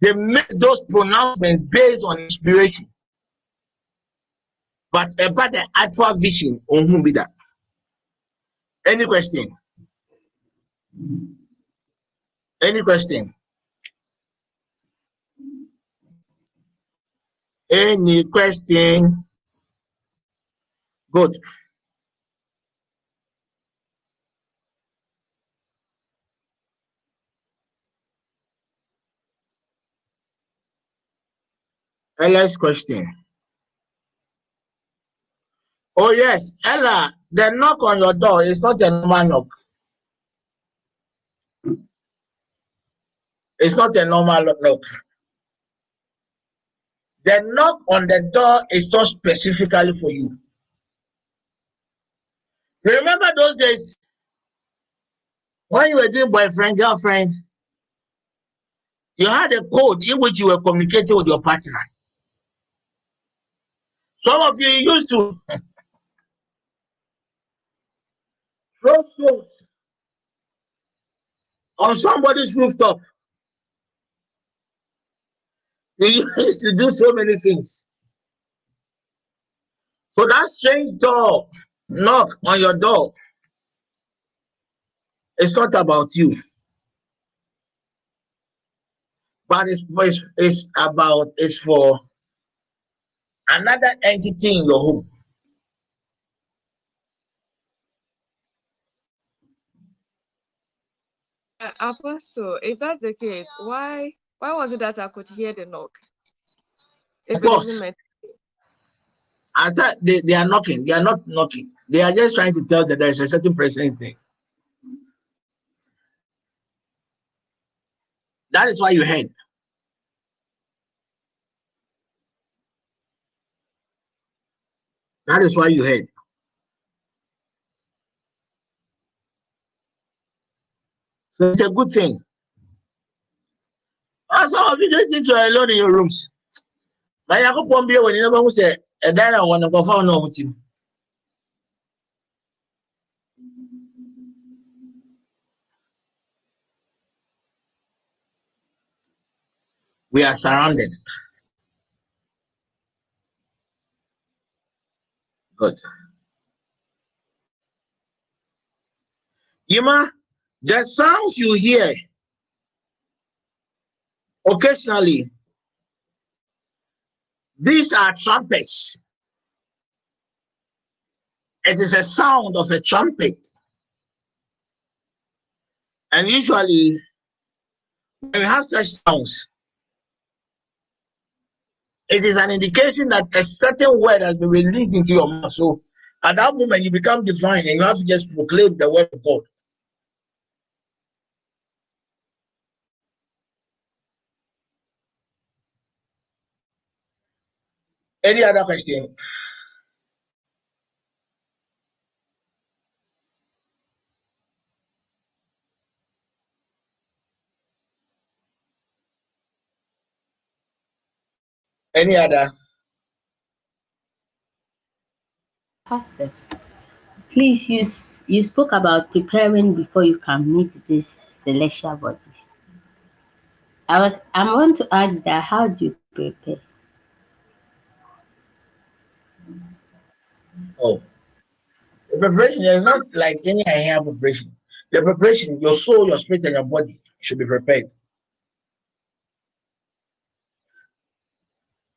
they make those pronouncements based on inspiration. But about the actual vision on whom be that? Any question? Any question? Any question? Good. Ella's question. Oh yes, Ella, the knock on your door is not a normal knock. It's not a normal knock. The knock on the door is not specifically for you. Remember those days when you were doing boyfriend, girlfriend, you had a code in which you were communicating with your partner. Some of you used to throw stones on somebody's rooftop. You used to do so many things. So that strange door knock on your door. It's not about you. But it's, it's, it's about, it's for another entity in your home. Uh, Apostle, if that's the case, why why was it that I could hear the knock? If of course. I said they, they are knocking, they are not knocking. They are just trying to tell that there is a certain presence there. That is why you heard. That is why you heard. So it's a good thing. Also, if you just think you're alone in your rooms, my Yakupon be when you never say ɛdan a wɔn nkɔfa no a wɔn ti mu. We are surrounded. Good. Yima, the sounds you hear occasionally, these are trumpets. It is a sound of a trumpet. And usually, when you have such sounds, it is an indication that a certain word has been released into your mouth. So at that moment, you become divine and you have to just proclaim the word of God. Any other question? Any other? Pastor, please, you, you spoke about preparing before you can meet these celestial bodies. I was, I want to ask that how do you prepare? Oh, the preparation is not like any other preparation. The preparation, your soul, your spirit, and your body should be prepared.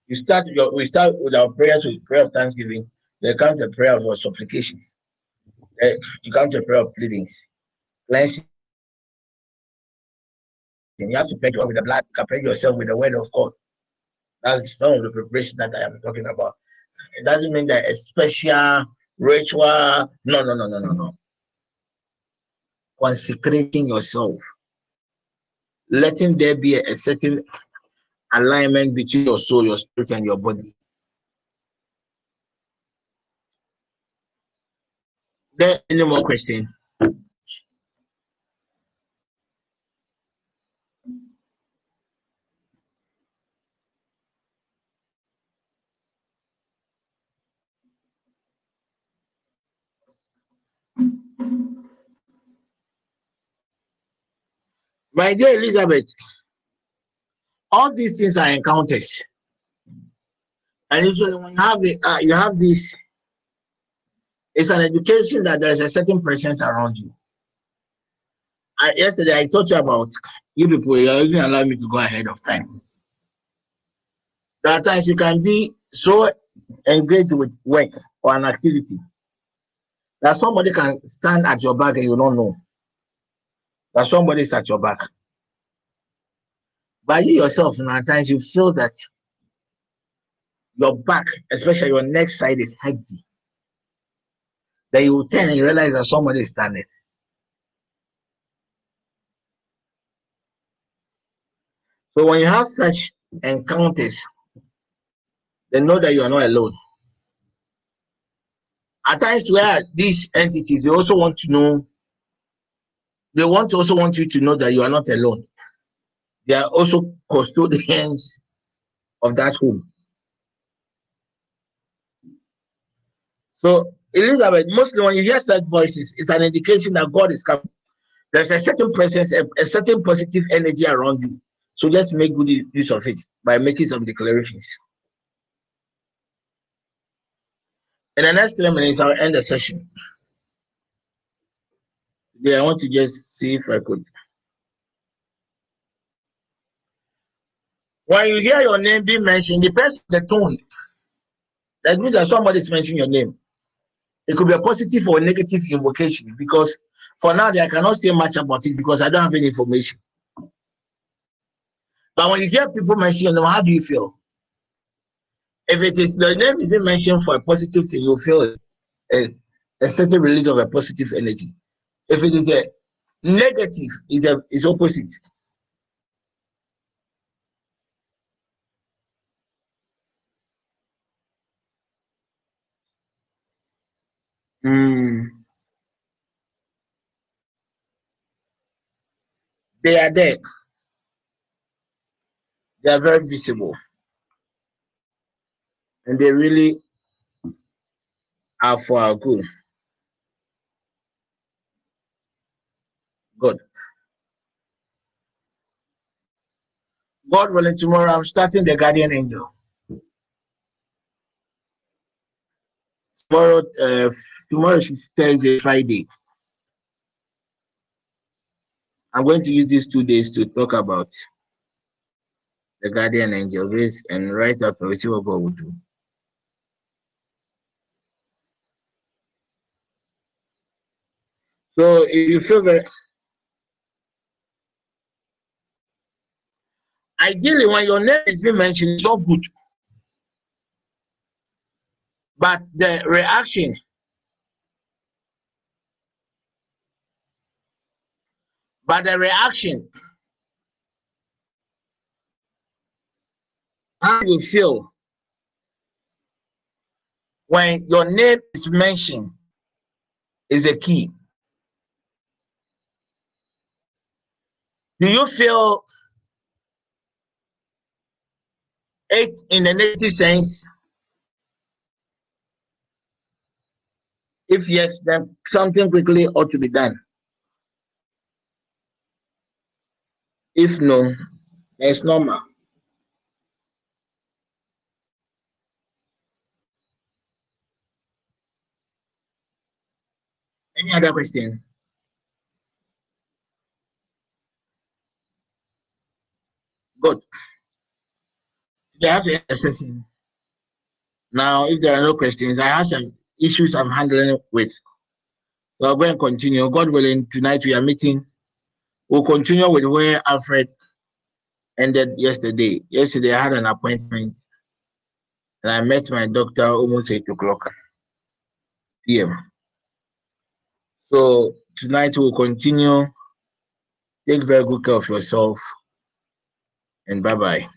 You start your we start with our prayers with prayer of thanksgiving. Then comes the prayer of supplications. Then you come to prayer of pleadings, cleansing. You have to pray with the blood, prepare yourself with the word of God. That's some of the preparation that I am talking about. It doesn't mean that a special ritual. No, no, no, no, no, no. Consecrating yourself, letting there be a, a certain alignment between your soul, your spirit, and your body. There any more question? My dear Elizabeth, all these things are encounters. And usually when you have the, uh, you have this, it's an education that there's a certain presence around you. I, yesterday I you about you people, you even allow me to go ahead of time. There are times you can be so engaged with work or an activity that somebody can stand at your back and you don't know that somebody is at your back. But you yourself, you know, at times you feel that your back, especially your neck side, is heavy. Then you will turn and you realize that somebody is standing. So when you have such encounters, then know that you are not alone. At times where these entities, they also want to know, they want to also want you to know that you are not alone. They are also custodians of that home. So Elizabeth, mostly when you hear such voices, it's an indication that God is coming. There's a certain presence, a, a certain positive energy around you. So just make good use of it by making some declarations. In the next three minutes, I'll end the session. Yeah, I want to just see if I could. When you hear your name being mentioned, depends on the tone. That means that somebody is mentioning your name. It could be a positive or a negative invocation because for now, I cannot say much about it because I don't have any information. But when you hear people mention your name, how do you feel? If it is the name isn't mentioned for a positive thing, you feel a, a certain release of a positive energy. If it is a negative, is a is opposite. Hmm. They are there. They are very visible. And they really are for our Good. God willing, tomorrow I'm starting the guardian angel. Tomorrow, uh, tomorrow is Thursday, Friday. I'm going to use these two days to talk about the guardian angel base and right after we see what God will do. So if you feel very ideally when your name is being mentioned, it's not good. But the reaction but the reaction how you feel when your name is mentioned is a key. Do you feel it in the negative sense? If yes, then something quickly ought to be done. If no, it's normal. Any other question? Good. They have. Now, if there are no questions, I have some issues I'm handling with. So I'm going to continue. God willing, tonight we are meeting. We'll continue with where Alfred ended yesterday. Yesterday I had an appointment and I met my doctor almost 8 o'clock p.m. So tonight we'll continue. Take very good care of yourself and bye bye.